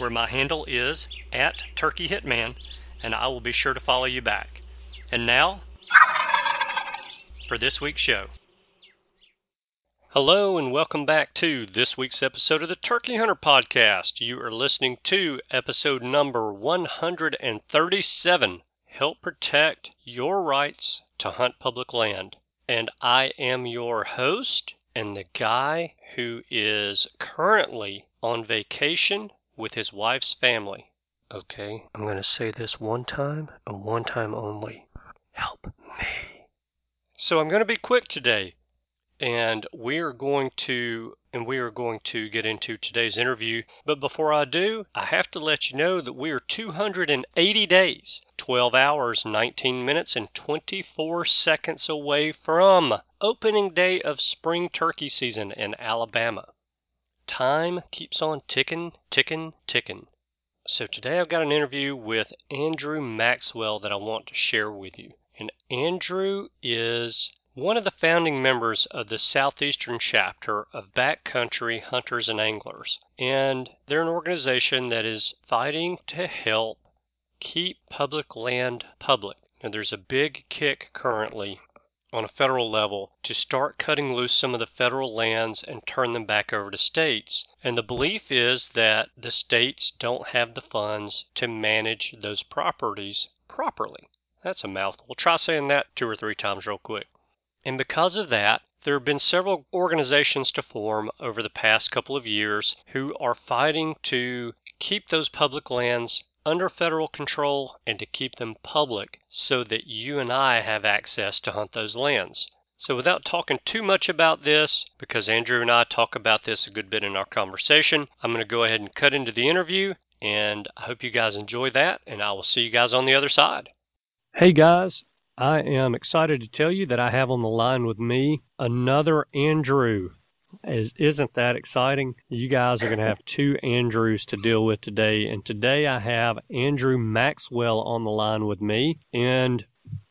where my handle is at Turkey Hitman, and I will be sure to follow you back. And now, for this week's show. Hello, and welcome back to this week's episode of the Turkey Hunter Podcast. You are listening to episode number 137 help protect your rights to hunt public land. And I am your host and the guy who is currently on vacation with his wife's family. Okay, I'm going to say this one time and one time only. Help me. So I'm going to be quick today and we are going to and we are going to get into today's interview. But before I do, I have to let you know that we are 280 days, 12 hours, 19 minutes, and 24 seconds away from opening day of spring turkey season in Alabama. Time keeps on ticking, ticking, ticking. So today I've got an interview with Andrew Maxwell that I want to share with you. And Andrew is one of the founding members of the southeastern chapter of Backcountry Hunters and Anglers, and they're an organization that is fighting to help keep public land public. Now, there's a big kick currently on a federal level to start cutting loose some of the federal lands and turn them back over to states. And the belief is that the states don't have the funds to manage those properties properly. That's a mouthful. Try saying that two or three times real quick. And because of that, there have been several organizations to form over the past couple of years who are fighting to keep those public lands under federal control and to keep them public so that you and I have access to hunt those lands. So, without talking too much about this, because Andrew and I talk about this a good bit in our conversation, I'm going to go ahead and cut into the interview. And I hope you guys enjoy that, and I will see you guys on the other side. Hey guys, I am excited to tell you that I have on the line with me another Andrew. Is, isn't that exciting? You guys are going to have two Andrews to deal with today. And today I have Andrew Maxwell on the line with me. And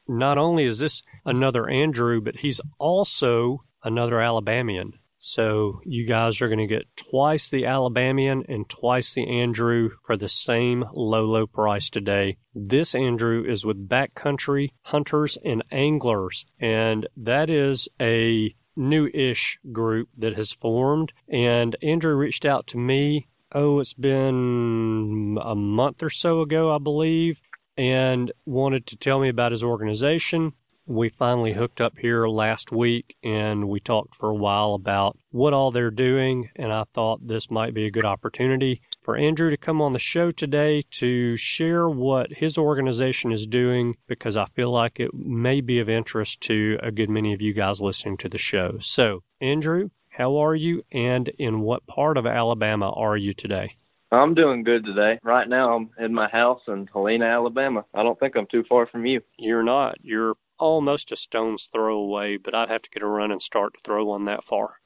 not only is this another Andrew, but he's also another Alabamian. So you guys are going to get twice the Alabamian and twice the Andrew for the same low, low price today. This Andrew is with Backcountry Hunters and Anglers, and that is a new-ish group that has formed. And Andrew reached out to me. Oh, it's been a month or so ago, I believe, and wanted to tell me about his organization we finally hooked up here last week and we talked for a while about what all they're doing. And I thought this might be a good opportunity for Andrew to come on the show today to share what his organization is doing because I feel like it may be of interest to a good many of you guys listening to the show. So, Andrew, how are you and in what part of Alabama are you today? I'm doing good today. Right now, I'm in my house in Helena, Alabama. I don't think I'm too far from you. You're not. You're almost a stone's throw away, but I'd have to get a run and start to throw one that far.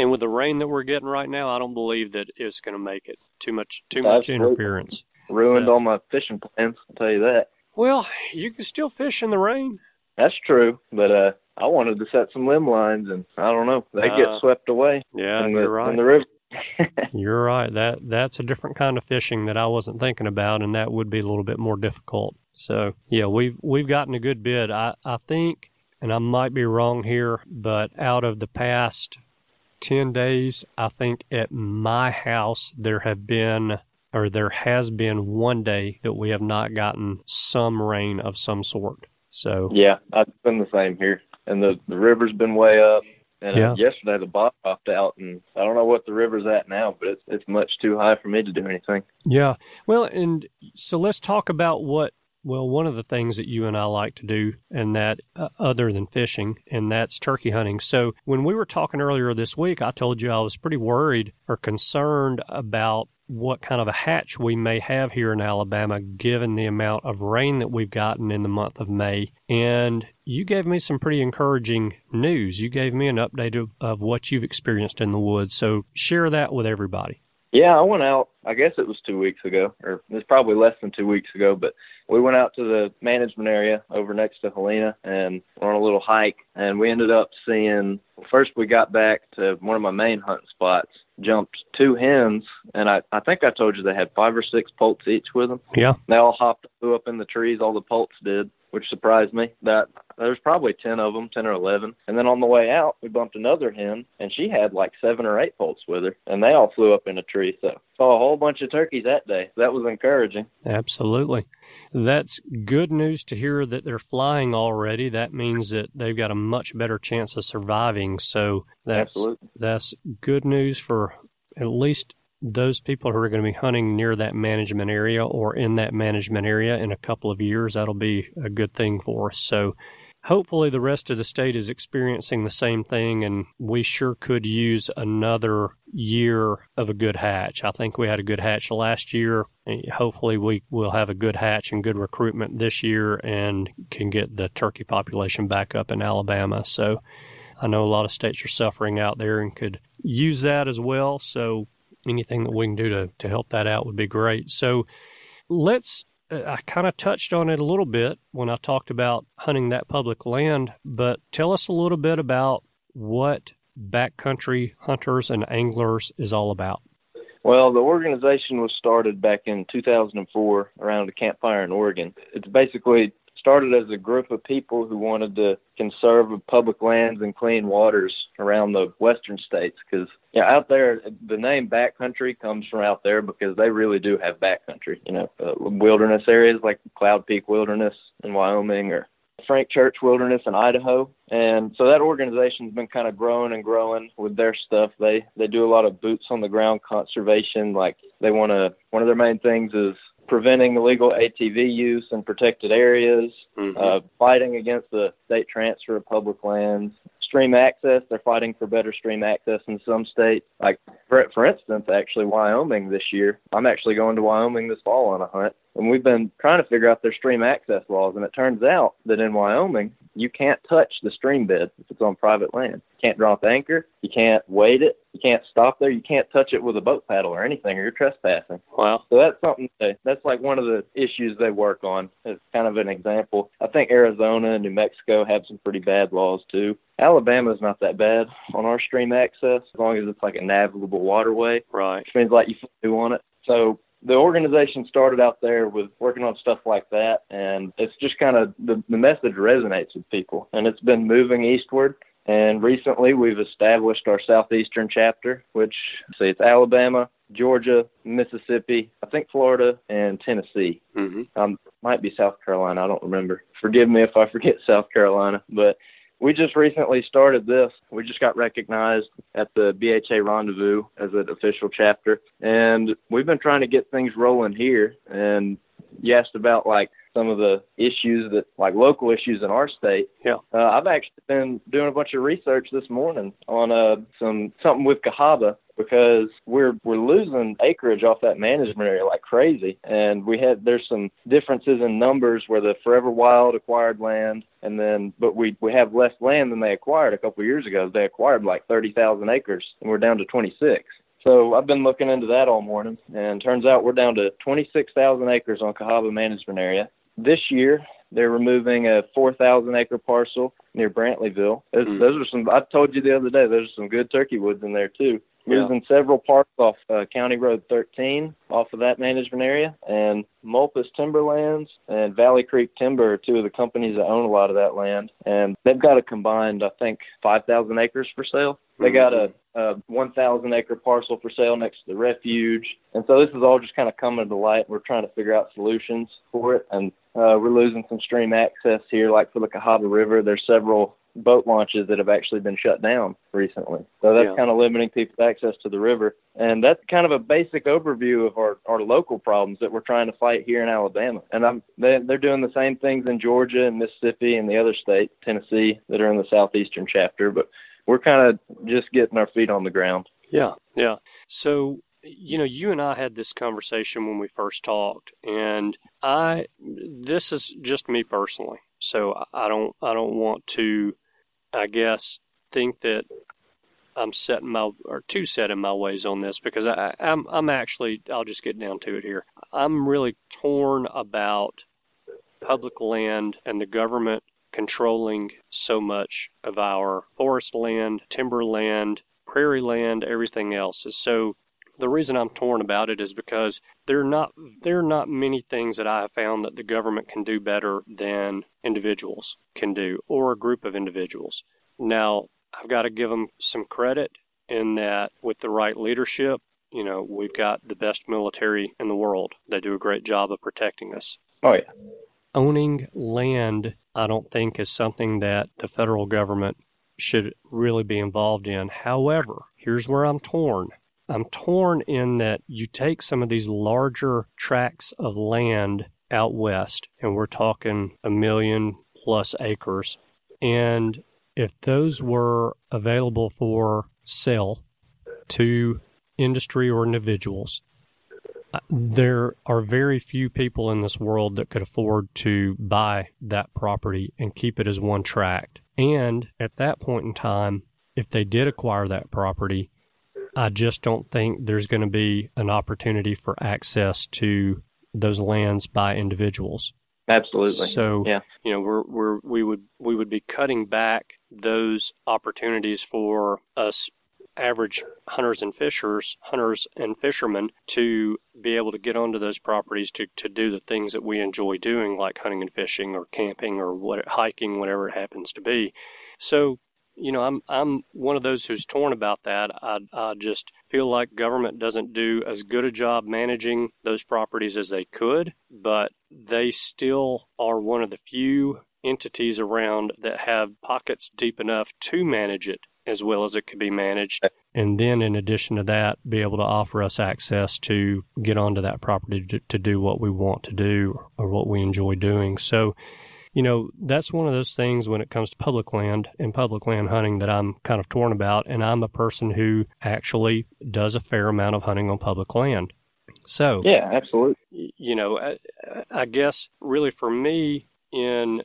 And with the rain that we're getting right now, I don't believe that it's going to make it. Too much, too That's much interference. Ruined so, all my fishing plans. I'll tell you that. Well, you can still fish in the rain. That's true, but uh, I wanted to set some limb lines, and I don't know, they uh, get swept away. Yeah, in the, you're right. In the river. you're right. That that's a different kind of fishing that I wasn't thinking about, and that would be a little bit more difficult. So yeah, we've we've gotten a good bid. I I think, and I might be wrong here, but out of the past ten days, I think at my house there have been or there has been one day that we have not gotten some rain of some sort. So yeah, it's been the same here, and the the river's been way up. And uh, Yeah. yesterday the bottom popped out, and I don't know what the river's at now, but it's it's much too high for me to do anything. Yeah. Well, and so let's talk about what, well, one of the things that you and I like to do, and that uh, other than fishing, and that's turkey hunting. So when we were talking earlier this week, I told you I was pretty worried or concerned about what kind of a hatch we may have here in Alabama given the amount of rain that we've gotten in the month of May. And you gave me some pretty encouraging news. You gave me an update of, of what you've experienced in the woods. So share that with everybody. Yeah, I went out. I guess it was two weeks ago, or it was probably less than two weeks ago. But we went out to the management area over next to Helena and on a little hike. And we ended up seeing. First, we got back to one of my main hunting spots. Jumped two hens, and I I think I told you they had five or six poults each with them. Yeah. They all hopped flew up in the trees. All the poults did, which surprised me. That there's probably ten of them, ten or eleven. And then on the way out, we bumped another hen, and she had like seven or eight poults with her, and they all flew up in a tree. So saw a whole bunch of turkeys that day. That was encouraging. Absolutely. That's good news to hear that they're flying already. That means that they've got a much better chance of surviving. So that's Absolutely. that's good news for at least those people who are going to be hunting near that management area or in that management area in a couple of years. That'll be a good thing for us. So hopefully the rest of the state is experiencing the same thing and we sure could use another year of a good hatch. I think we had a good hatch last year. Hopefully we will have a good hatch and good recruitment this year and can get the turkey population back up in Alabama. So I know a lot of states are suffering out there and could use that as well. So anything that we can do to, to help that out would be great. So let's I kind of touched on it a little bit when I talked about hunting that public land, but tell us a little bit about what backcountry hunters and anglers is all about. Well, the organization was started back in 2004 around a campfire in Oregon. It's basically started as a group of people who wanted to conserve public lands and clean waters around the western states because yeah, out there the name backcountry comes from out there because they really do have backcountry, you know, uh, wilderness areas like Cloud Peak Wilderness in Wyoming or Frank Church Wilderness in Idaho. And so that organization's been kind of growing and growing with their stuff. They they do a lot of boots on the ground conservation. Like they want to one of their main things is preventing illegal ATV use in protected areas, uh, fighting against the state transfer of public lands, stream access. They're fighting for better stream access in some states. Like for for instance, actually Wyoming this year. I'm actually going to Wyoming this fall on a hunt, and we've been trying to figure out their stream access laws. And it turns out that in Wyoming, you can't touch the stream bed if it's on private land. You can't drop anchor. You can't wade it. You can't stop there. You can't touch it with a boat paddle or anything, or you're trespassing. Wow. So that's something that, that's like one of the issues they work on. As kind of an example. I think Arizona and New Mexico have some pretty bad laws too. Alabama's not that bad on our stream access as long as it's like a navigable waterway, Right. which means like you do on it. So the organization started out there with working on stuff like that, and it's just kind of the, the message resonates with people, and it's been moving eastward. And recently, we've established our southeastern chapter, which see it's Alabama, Georgia, Mississippi, I think Florida, and Tennessee. Mm-hmm. Um, might be South Carolina. I don't remember. Forgive me if I forget South Carolina, but we just recently started this. We just got recognized at the BHA Rendezvous as an official chapter, and we've been trying to get things rolling here. And you asked about like some of the issues that like local issues in our state. Yeah. Uh, I've actually been doing a bunch of research this morning on uh some something with Cahaba because we're we're losing acreage off that management area like crazy, and we had there's some differences in numbers where the Forever Wild acquired land, and then but we we have less land than they acquired a couple of years ago. They acquired like thirty thousand acres, and we're down to twenty six. So I've been looking into that all morning, and turns out we're down to 26,000 acres on Cahaba Management Area. This year, they're removing a 4,000 acre parcel near Brantleyville. Those, Mm. those are some. I told you the other day. Those are some good turkey woods in there too. losing several parks off uh, County Road 13 off of that management area, and Molpus Timberlands and Valley Creek Timber are two of the companies that own a lot of that land, and they've got a combined, I think, 5,000 acres for sale. They got a, a 1,000 acre parcel for sale next to the refuge, and so this is all just kind of coming to light. We're trying to figure out solutions for it, and uh, we're losing some stream access here, like for the Cahaba River. There's several boat launches that have actually been shut down recently. So that's yeah. kind of limiting people's access to the river. And that's kind of a basic overview of our, our local problems that we're trying to fight here in Alabama. And I'm, they, they're doing the same things in Georgia and Mississippi and the other state, Tennessee, that are in the southeastern chapter. But we're kind of just getting our feet on the ground. Yeah, yeah. So you know, you and I had this conversation when we first talked, and I, this is just me personally. So I don't, I don't want to I guess, think that I'm setting my or too set in my ways on this because I, I'm I'm actually I'll just get down to it here. I'm really torn about public land and the government controlling so much of our forest land, timber land, prairie land, everything else. Is so the reason I'm torn about it is because there are not there are not many things that I have found that the government can do better than individuals can do or a group of individuals. Now, I've got to give them some credit in that with the right leadership, you know, we've got the best military in the world. They do a great job of protecting us. Oh yeah. Owning land, I don't think is something that the federal government should really be involved in. However, here's where I'm torn. I'm torn in that you take some of these larger tracts of land out west, and we're talking a million plus acres, and if those were available for sale to industry or individuals, uh, there are very few people in this world that could afford to buy that property and keep it as one tract. And at that point in time, if they did acquire that property, I just don't think there's going to be an opportunity for access to those lands by individuals. Absolutely. So, yeah. you know, we're, we're, we would, we would be cutting back those opportunities for us average hunters and fishers, hunters and fishermen to be able to get onto those properties to, to do the things that we enjoy doing, like hunting and fishing or camping or what, hiking, whatever it happens to be. So you know, I'm I'm one of those who's torn about that. I I just feel like government doesn't do as good a job managing those properties as they could, but they still are one of the few entities around that have pockets deep enough to manage it as well as it could be managed. And then, in addition to that, be able to offer us access to get onto that property to, to do what we want to do or what we enjoy doing. So, you know, that's one of those things when it comes to public land and public land hunting that I'm kind of torn about. And I'm a person who actually does a fair amount of hunting on public land. So, yeah, absolutely. You know, I, I guess really for me, in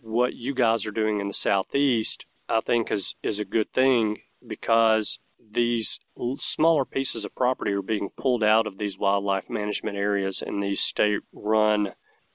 what you guys are doing in the Southeast, I think is, is a good thing because these smaller pieces of property are being pulled out of these wildlife management areas and these state run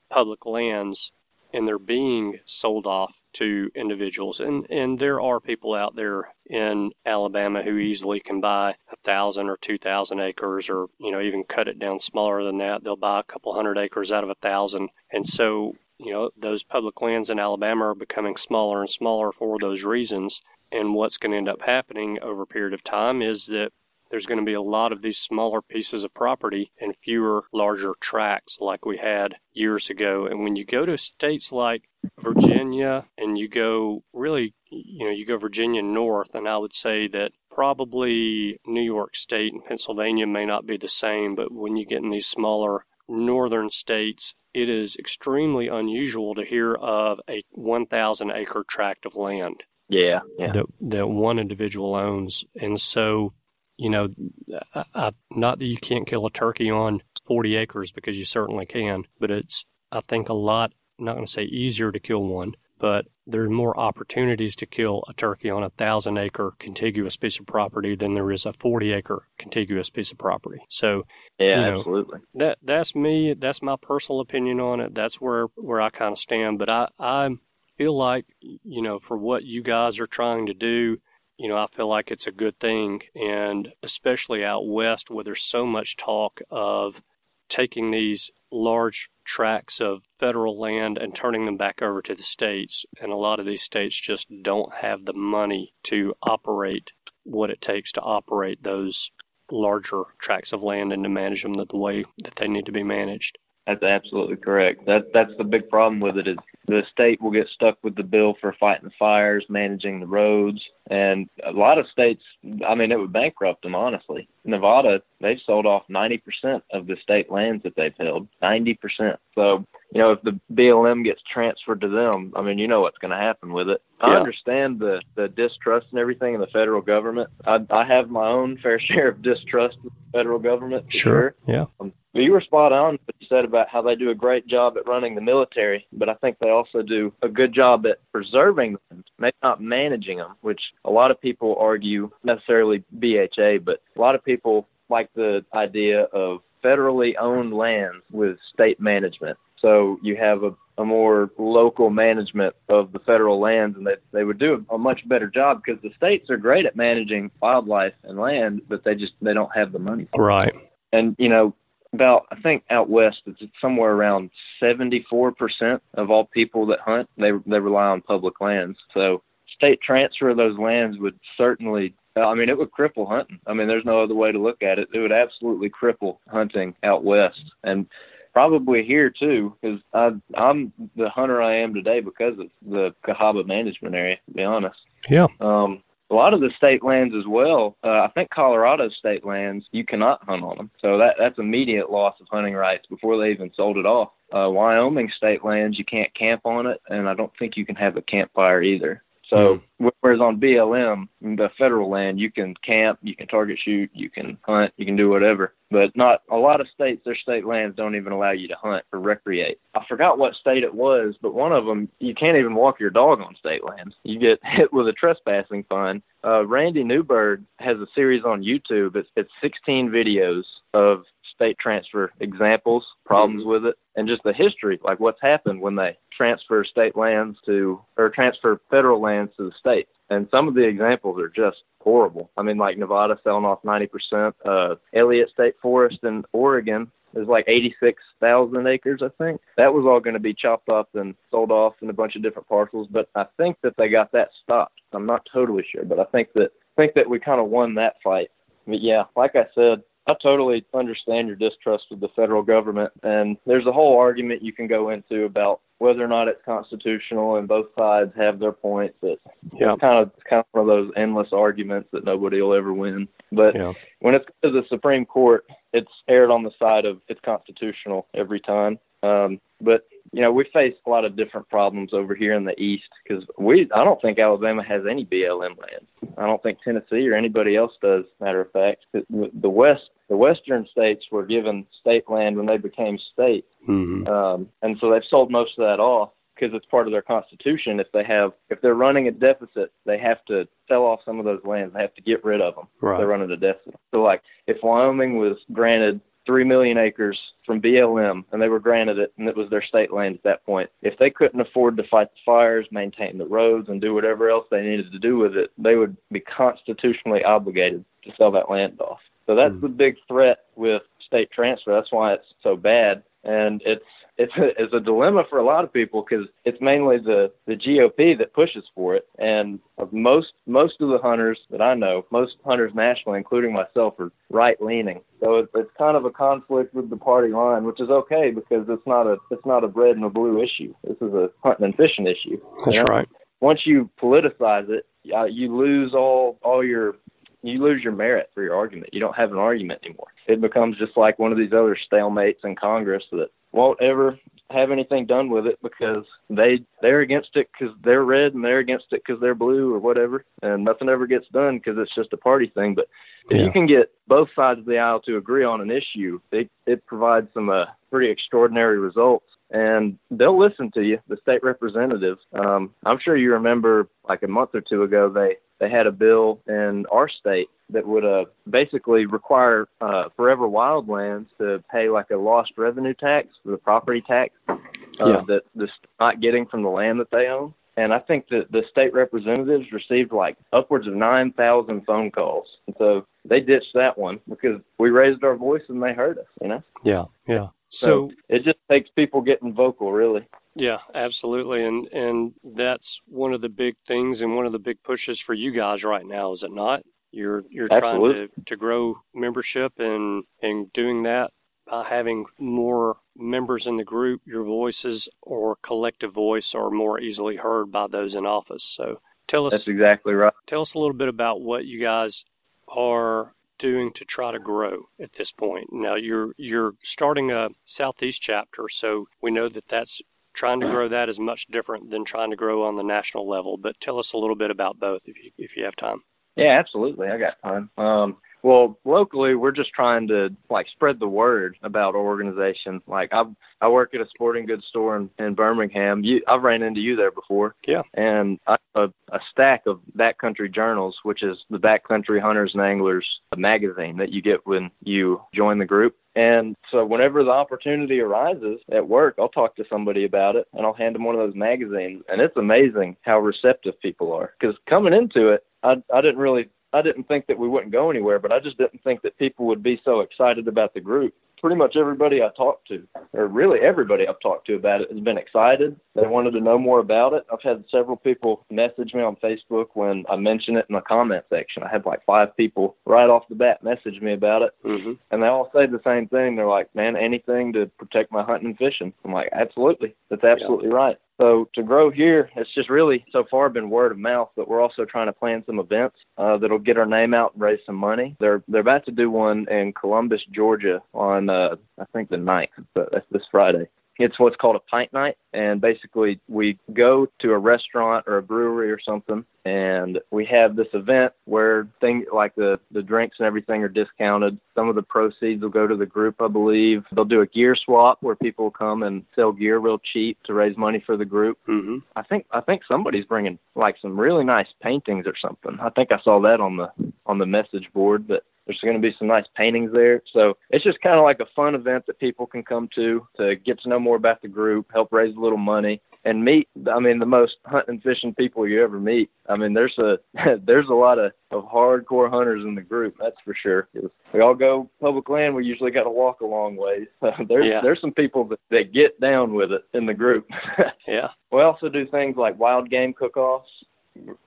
public lands and they're being sold off to individuals. And and there are people out there in Alabama who easily can buy a thousand or two thousand acres, or you know even cut it down smaller than that. They'll buy a couple hundred acres out of a thousand, and so you know those public lands in Alabama are becoming smaller and smaller for those reasons. And what's going to end up happening over a period of time is that there's going to be a lot of these smaller pieces of property and fewer larger tracts like we had years ago. And when you go to states like Virginia and you go really, you know, you go Virginia north, and I would say that probably New York State and Pennsylvania may not be the same, but when you get in these smaller northern states, it is extremely unusual to hear of a 1,000 acre tract of land. Yeah, yeah. That, that one individual owns. And so you know, I, I, not that you can't kill a turkey on 40 acres because you certainly can, but it's, I think, a lot, I'm not going to say easier to kill one, but there are more opportunities to kill a turkey on a thousand acre contiguous piece of property than there is a 40 acre contiguous piece of property. So, yeah, you know, absolutely. That that's me. That's my personal opinion on it. That's where where I kind of stand. But I I feel like you know for what you guys are trying to do, you know, I feel like it's a good thing. And especially out west where there's so much talk of taking these large tracts of federal land and turning them back over to the states. And a lot of these states just don't have the money to operate what it takes to operate those larger tracts of land and to manage them the way that they need to be managed. That's absolutely correct. That that's the big problem with it is the state will get stuck with the bill for fighting fires, managing the roads, and a lot of states. I mean, it would bankrupt them honestly. Nevada, they've sold off 90% of the state lands that they've held. 90%. So you know, if the BLM gets transferred to them, I mean, you know what's going to happen with it. I understand the the distrust and everything in the federal government. I I have my own fair share of distrust with the federal government. For sure. Yeah. Um, but you were spot on what you said about how they do a great job at running the military, but I think they also do a good job at preserving them, maybe not managing them, which a lot of people argue necessarily BHA, but a lot of people like the idea of federally owned lands with state management. So you have a, a more local management of the federal lands, and they they would do a much better job because the states are great at managing wildlife and land, but they just they don't have the money. Right. And you know, about I think out west it's somewhere around 74% of all people that hunt they they rely on public lands. So state transfer of those lands would certainly I mean it would cripple hunting. I mean there's no other way to look at it. It would absolutely cripple hunting out west and probably here too because I I'm the hunter I am today because of the Cahaba management area to be honest. Yeah. Um, a lot of the state lands as well. Uh, I think Colorado state lands you cannot hunt on them, so that that's immediate loss of hunting rights before they even sold it off. Uh, Wyoming state lands you can't camp on it, and I don't think you can have a campfire either. So whereas on BLM, the federal land, you can camp, you can target shoot, you can hunt, you can do whatever. But not a lot of states, their state lands don't even allow you to hunt or recreate. I forgot what state it was, but one of them, you can't even walk your dog on state lands. You get hit with a trespassing fine. Uh, Randy Newberg has a series on YouTube. It's, it's 16 videos of state transfer examples, problems with it, and just the history, like what's happened when they transfer state lands to, or transfer federal lands to the states. And some of the examples are just horrible. I mean, like Nevada selling off 90%. Uh, Elliott State Forest in Oregon is like 86,000 acres, I think. That was all going to be chopped up and sold off in a bunch of different parcels, but I think that they got that stopped. I'm not totally sure, but I think that think that we kind of won that fight. But yeah, like I said, I totally understand your distrust of the federal government, and there's a whole argument you can go into about whether or not it's constitutional, and both sides have their points. It's Yeah. kind of kind of one of those endless arguments that nobody will ever win. But Yeah. when it's to the Supreme Court, it's aired on the side of it's constitutional every time. Um, but you know, we face a lot of different problems over here in the East because we I don't think Alabama has any BLM land. I don't think Tennessee or anybody else does. Matter of fact, the West the Western states were given state land when they became states, hmm um, and so they've sold most of that off because it's part of their constitution. If they have if they're running a deficit, they have to sell off some of those lands. They have to get rid of them. Right. They're running a deficit. So like if Wyoming was granted three million acres from BLM and they were granted it and it was their state land at that point, if they couldn't afford to fight the fires, maintain the roads and do whatever else they needed to do with it, they would be constitutionally obligated to sell that land off. So that's Hmm. the big threat with state transfer. That's why it's so bad. And it's it's a, it's a dilemma for a lot of people because it's mainly the the GOP that pushes for it, and most most of the hunters that I know, most hunters nationally, including myself, are right leaning. So it's, it's kind of a conflict with the party line, which is okay because it's not a it's not a red and a blue issue. This is a hunting and fishing issue. That's you know? right. Once you politicize it, uh, you lose all all your you lose your merit for your argument. You don't have an argument anymore. It becomes just like one of these other stalemates in Congress that won't ever have anything done with it because they they're against it because they're red and they're against it because they're blue or whatever, and nothing ever gets done because it's just a party thing. But if Yeah. you can get both sides of the aisle to agree on an issue, it it provides some uh, pretty extraordinary results. And they'll listen to you, the state representatives. Um, I'm sure you remember, like a month or two ago, they they had a bill in our state that would uh, basically require uh, Forever Wildlands to pay like a lost revenue tax, the property tax uh, Yeah. that they're not getting from the land that they own. and I think that the state representatives received like upwards of 9,000 phone calls. And so they ditched that one because we raised our voice and they heard us, you know? Yeah, yeah. So, so it just takes people getting vocal, really. Yeah, absolutely. And and that's one of the big things and one of the big pushes for you guys right now, is it not? You're you're absolutely. trying to, to grow membership and and doing that by having more members in the group, your voices or collective voice are more easily heard by those in office. So tell us That's exactly right. Tell us a little bit about what you guys are doing to try to grow at this point? Now you're you're starting a southeast chapter, so we know that that's trying to grow that is much different than trying to grow on the national level. But tell us a little bit about both if you if you have time. Yeah, absolutely. I got time. Um, well, locally, we're just trying to like spread the word about our organization. Like I, I work at a sporting goods store in, in Birmingham. You, I've ran into you there before. Yeah. And I have a, a stack of backcountry journals, which is the Backcountry Hunters and Anglers magazine that you get when you join the group. And so whenever the opportunity arises at work, I'll talk to somebody about it and I'll hand them one of those magazines. And it's amazing how receptive people are. Because coming into it, I, I didn't really I didn't think that we wouldn't go anywhere, but I just didn't think that people would be so excited about the group. Pretty much everybody I talked to, or really everybody I've talked to about it, has been excited. They wanted to know more about it. I've had several people message me on Facebook when I mention it in the comment section. I had like five people right off the bat message me about it, mm-hmm. and they all say the same thing. They're like, "Man, anything to protect my hunting and fishing." I'm like, "Absolutely, that's absolutely yeah. right." So to grow here, it's just really so far been word of mouth, but we're also trying to plan some events uh, that'll get our name out and raise some money. They're they're about to do one in Columbus, Georgia, on uh, I think the ninth, but that's this Friday. It's what's called a pint night, and basically we go to a restaurant or a brewery or something, and we have this event where things like the the drinks and everything are discounted. Some of the proceeds will go to the group, I believe. They'll do a gear swap where people come and sell gear real cheap to raise money for the group. Mm-hmm. I think I think somebody's bringing like some really nice paintings or something. I think I saw that on the on the message board, but there's going to be some nice paintings there. So it's just kind of like a fun event that people can come to to get to know more about the group, help raise a little money, and meet. I mean, the most hunting and fishing people you ever meet. I mean, there's a there's a lot of of hardcore hunters in the group. That's for sure. We all go public land. We usually got to walk a long ways. there's yeah. there's some people that that get down with it in the group. yeah. We also do things like wild game cook-offs.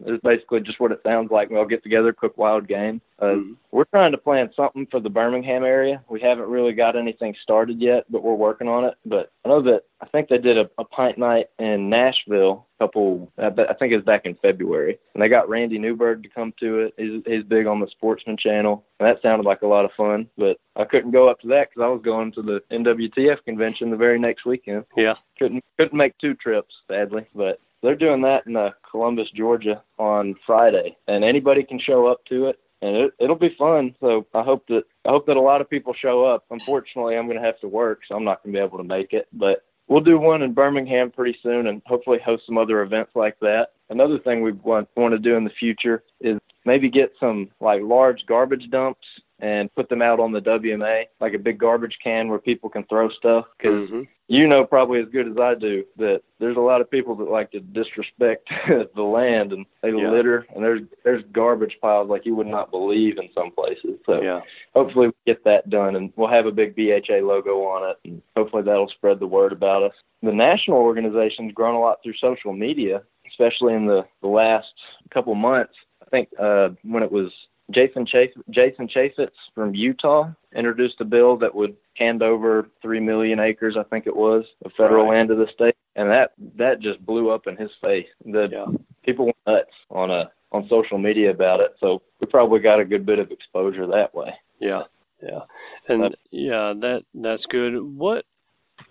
It's basically just what it sounds like. We all get together, cook wild game. Uh, mm-hmm. We're trying to plan something for the Birmingham area. We haven't really got anything started yet, but we're working on it. But I know that I think they did a, a pint night in Nashville a couple. I think it was back in February, and they got Randy Newberg to come to it. He's he's big on the Sportsman Channel, and that sounded like a lot of fun. But I couldn't go up to that because I was going to the NWTF convention the very next weekend. Yeah, couldn't couldn't make two trips sadly, but they're doing that in uh, Columbus, Georgia on Friday, and anybody can show up to it, and it, it'll be fun. So I hope that I hope that a lot of people show up. Unfortunately, I'm going to have to work, so I'm not going to be able to make it, but we'll do one in Birmingham pretty soon, and hopefully host some other events like that. Another thing we want want to do in the future is maybe get some like large garbage dumps and put them out on the WMA, like a big garbage can where people can throw stuff. Because mm-hmm. you know probably as good as I do that there's a lot of people that like to disrespect the land and they yeah. litter, and there's there's garbage piles like you would not believe in some places. So yeah. hopefully we get that done, and we'll have a big BHA logo on it, and hopefully that'll spread the word about us. The national organization's grown a lot through social media, especially in the, the last couple months. I think uh, when it was Jason Chase, Jason Chaffetz from Utah introduced a bill that would hand over three million acres, I think it was, of federal right. land to the state, and that that just blew up in his face. The yeah. people went nuts on a on social media about it, so we probably got a good bit of exposure that way. Yeah, yeah, and But- yeah, that that's good. What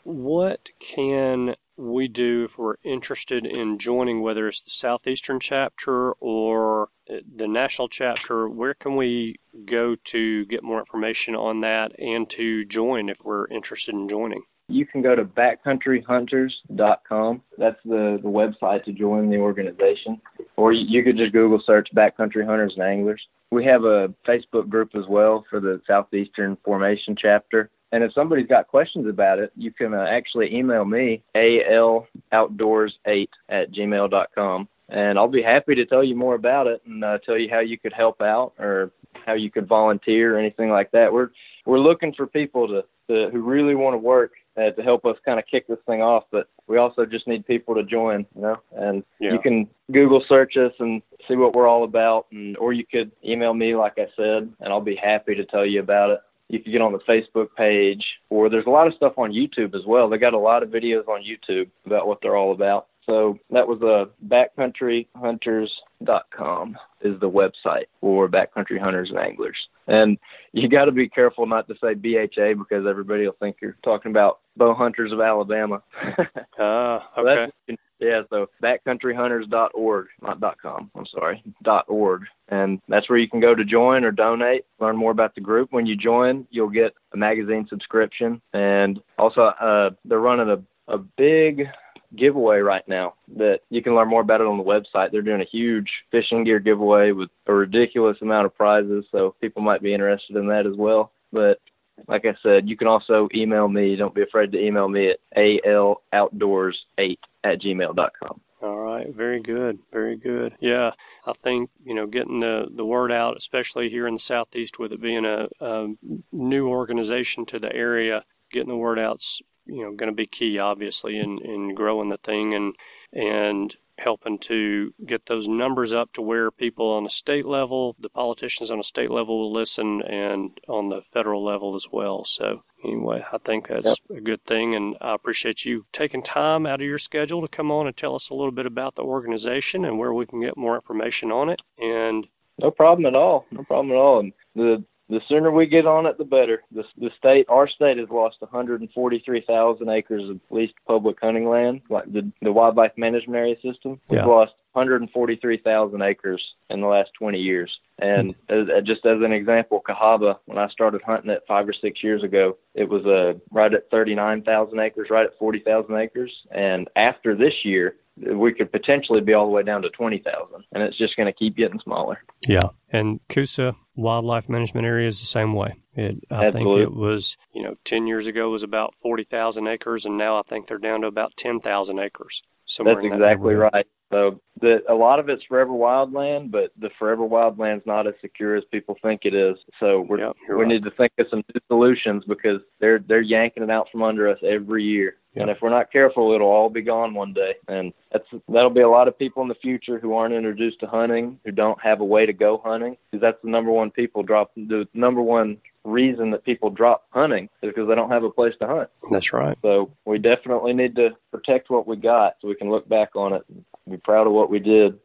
what can we do if we're interested in joining, whether it's the southeastern chapter or uh, the national chapter? Where can we go to get more information on that and to join if we're interested in joining? You can go to backcountryhunters.com. That's the, the website to join the organization. Or you, you could just Google search Backcountry Hunters and Anglers. We have a Facebook group as well for the Southeastern Formation chapter. And if somebody's got questions about it, you can uh, actually email me, aloutdoors8 at gmail.com. And I'll be happy to tell you more about it and uh, tell you how you could help out or how you could volunteer or anything like that. We're we're looking for people to, to who really want to work uh, to help us kind of kick this thing off, but we also just need people to join, you know. And Yeah. you can Google search us and see what we're all about, and or you could email me, like I said, and I'll be happy to tell you about it. You can get on the Facebook page, or there's a lot of stuff on YouTube as well. They got a lot of videos on YouTube about what they're all about. So that was uh, backcountryhunters.com is the website for backcountry hunters and anglers. And you got to be careful not to say BHA because everybody will think you're talking about bow hunters of Alabama. Ah, So okay. that's- yeah, so backcountryhunters.org, not dot .com, I'm sorry, dot .org. And that's where you can go to join or donate, learn more about the group. When you join, you'll get a magazine subscription. And also, uh, they're running a, a big giveaway right now that you can learn more about it on the website. They're doing a huge fishing gear giveaway with a ridiculous amount of prizes, so people might be interested in that as well. But like I said, you can also email me. Don't be afraid to email me at aloutdoors8 at gmail.com. All right, very good, very good. Yeah, I think you know getting the the word out, especially here in the southeast, with it being a, a new organization to the area, getting the word out's you know going to be key, obviously, in in growing the thing and and helping to get those numbers up to where people on the state level, the politicians on the state level will listen, and on the federal level as well. So anyway, I think that's a good thing, and I appreciate you taking time out of your schedule to come on and tell us a little bit about the organization and where we can get more information on it. And No problem at all. No problem at all. And the the sooner we get on it, the better. The the state, our state, has lost 143,000 acres of leased public hunting land, like the the wildlife management area system. We've Yeah. lost 143,000 acres in the last 20 years. And as, uh, just as an example, Cahaba, when I started hunting it five or six years ago, it was uh, right at 39,000 acres, right at 40,000 acres. And after this year, we could potentially be all the way down to 20,000, and it's just going to keep getting smaller. Yeah, and Coosa Wildlife Management Area is the same way. It, I Absolutely. think it was, you know, 10 years ago was about 40,000 acres, and now I think they're down to about 10,000 acres. somewhere That's that exactly right. So the a lot of it's forever wildland, but the forever wildland's not as secure as people think it is. So we're Yep, we right. need to think of some new solutions because they're they're yanking it out from under us every year. And if we're not careful, it'll all be gone one day. And that's that'll be a lot of people in the future who aren't introduced to hunting, who don't have a way to go hunting, because that's the number one people drop the number one reason that people drop hunting is because they don't have a place to hunt. That's right. So we definitely need to protect what we got so we can look back on it and be proud of what we did.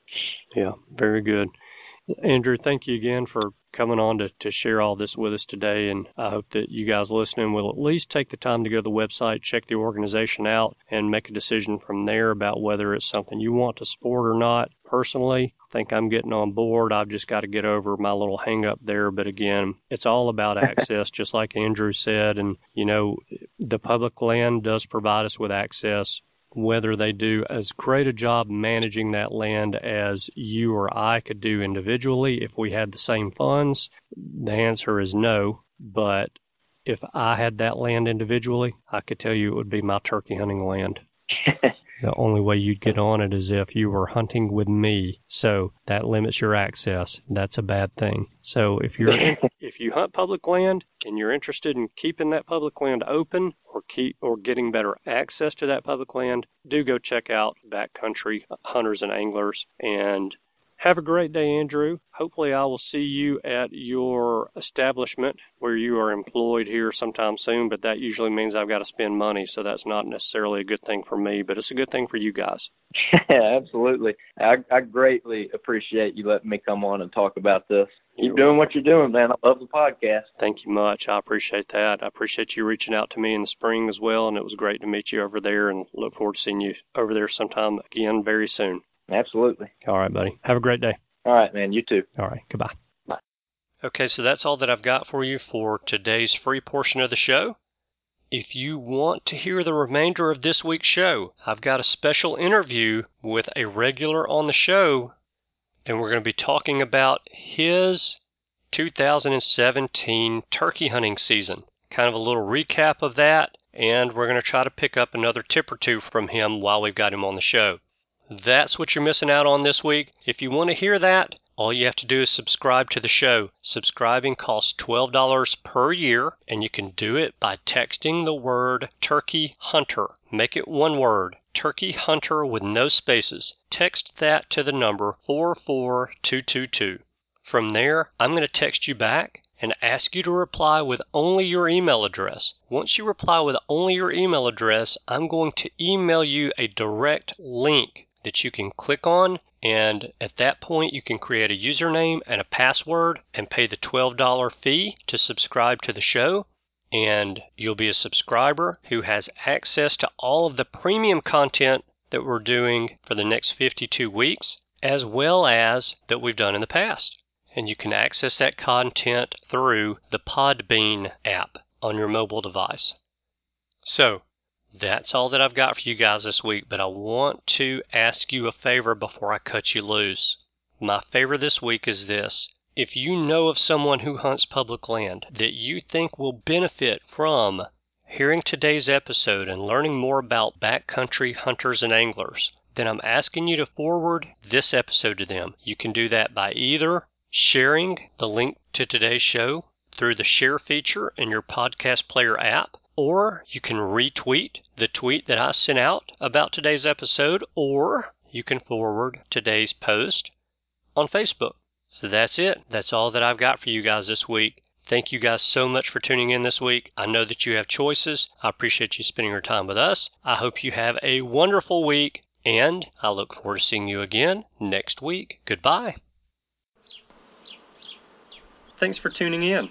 Yeah, very good. Andrew, thank you again for coming on to, to share all this with us today. And I hope that you guys listening will at least take the time to go to the website, check the organization out, and make a decision from there about whether it's something you want to support or not. Personally, I think I'm getting on board. I've just got to get over my little hang up there. But again, it's all about access, just like Andrew said. And, you know, the public land does provide us with access whether they do as great a job managing that land as you or I could do individually if we had the same funds? The answer is no. But if I had that land individually, I could tell you it would be my turkey hunting land. The only way you'd get on it is if you were hunting with me. So that limits your access. That's a bad thing. So if you're if you hunt public land and you're interested in keeping that public land open or keep or getting better access to that public land, do go check out Backcountry Hunters and Anglers and have a great day, Andrew. Hopefully, I will see you at your establishment where you are employed here sometime soon, but that usually means I've got to spend money, so that's not necessarily a good thing for me, but it's a good thing for you guys. yeah, absolutely. I, I greatly appreciate you letting me come on and talk about this. Keep You're doing what you're doing, man. I love the podcast. Thank you much. I appreciate that. I appreciate you reaching out to me in the spring as well, and it was great to meet you over there and look forward to seeing you over there sometime again very soon. Absolutely. All right, buddy. Have a great day. All right, man. You too. All right. Goodbye. Bye. Okay, so that's all that I've got for you for today's free portion of the show. If you want to hear the remainder of this week's show, I've got a special interview with a regular on the show, and we're going to be talking about his 2017 turkey hunting season. kind of a little recap of that, and we're going to try to pick up another tip or two from him while we've got him on the show. That's what you're missing out on this week. If you want to hear that, all you have to do is subscribe to the show. Subscribing costs $12 per year, and you can do it by texting the word Turkey Hunter. Make it one word Turkey Hunter with no spaces. Text that to the number 44222. From there, I'm going to text you back and ask you to reply with only your email address. Once you reply with only your email address, I'm going to email you a direct link that you can click on and at that point, you can create a username and a password and pay the $12 fee to subscribe to the show. And you'll be a subscriber who has access to all of the premium content that we're doing for the next 52 weeks, as well as that we've done in the past. And you can access that content through the Podbean app on your mobile device. So, that's all that I've got for you guys this week, but I want to ask you a favor before I cut you loose. My favor this week is this. If you know of someone who hunts public land that you think will benefit from hearing today's episode and learning more about backcountry hunters and anglers, then I'm asking you to forward this episode to them. You can do that by either sharing the link to today's show through the share feature in your podcast player app or you can retweet the tweet that I sent out about today's episode, or you can forward today's post on Facebook. So that's it. That's all that I've got for you guys this week. Thank you guys so much for tuning in this week. I know that you have choices. I appreciate you spending your time with us. I hope you have a wonderful week, and I look forward to seeing you again next week. Goodbye. Thanks for tuning in.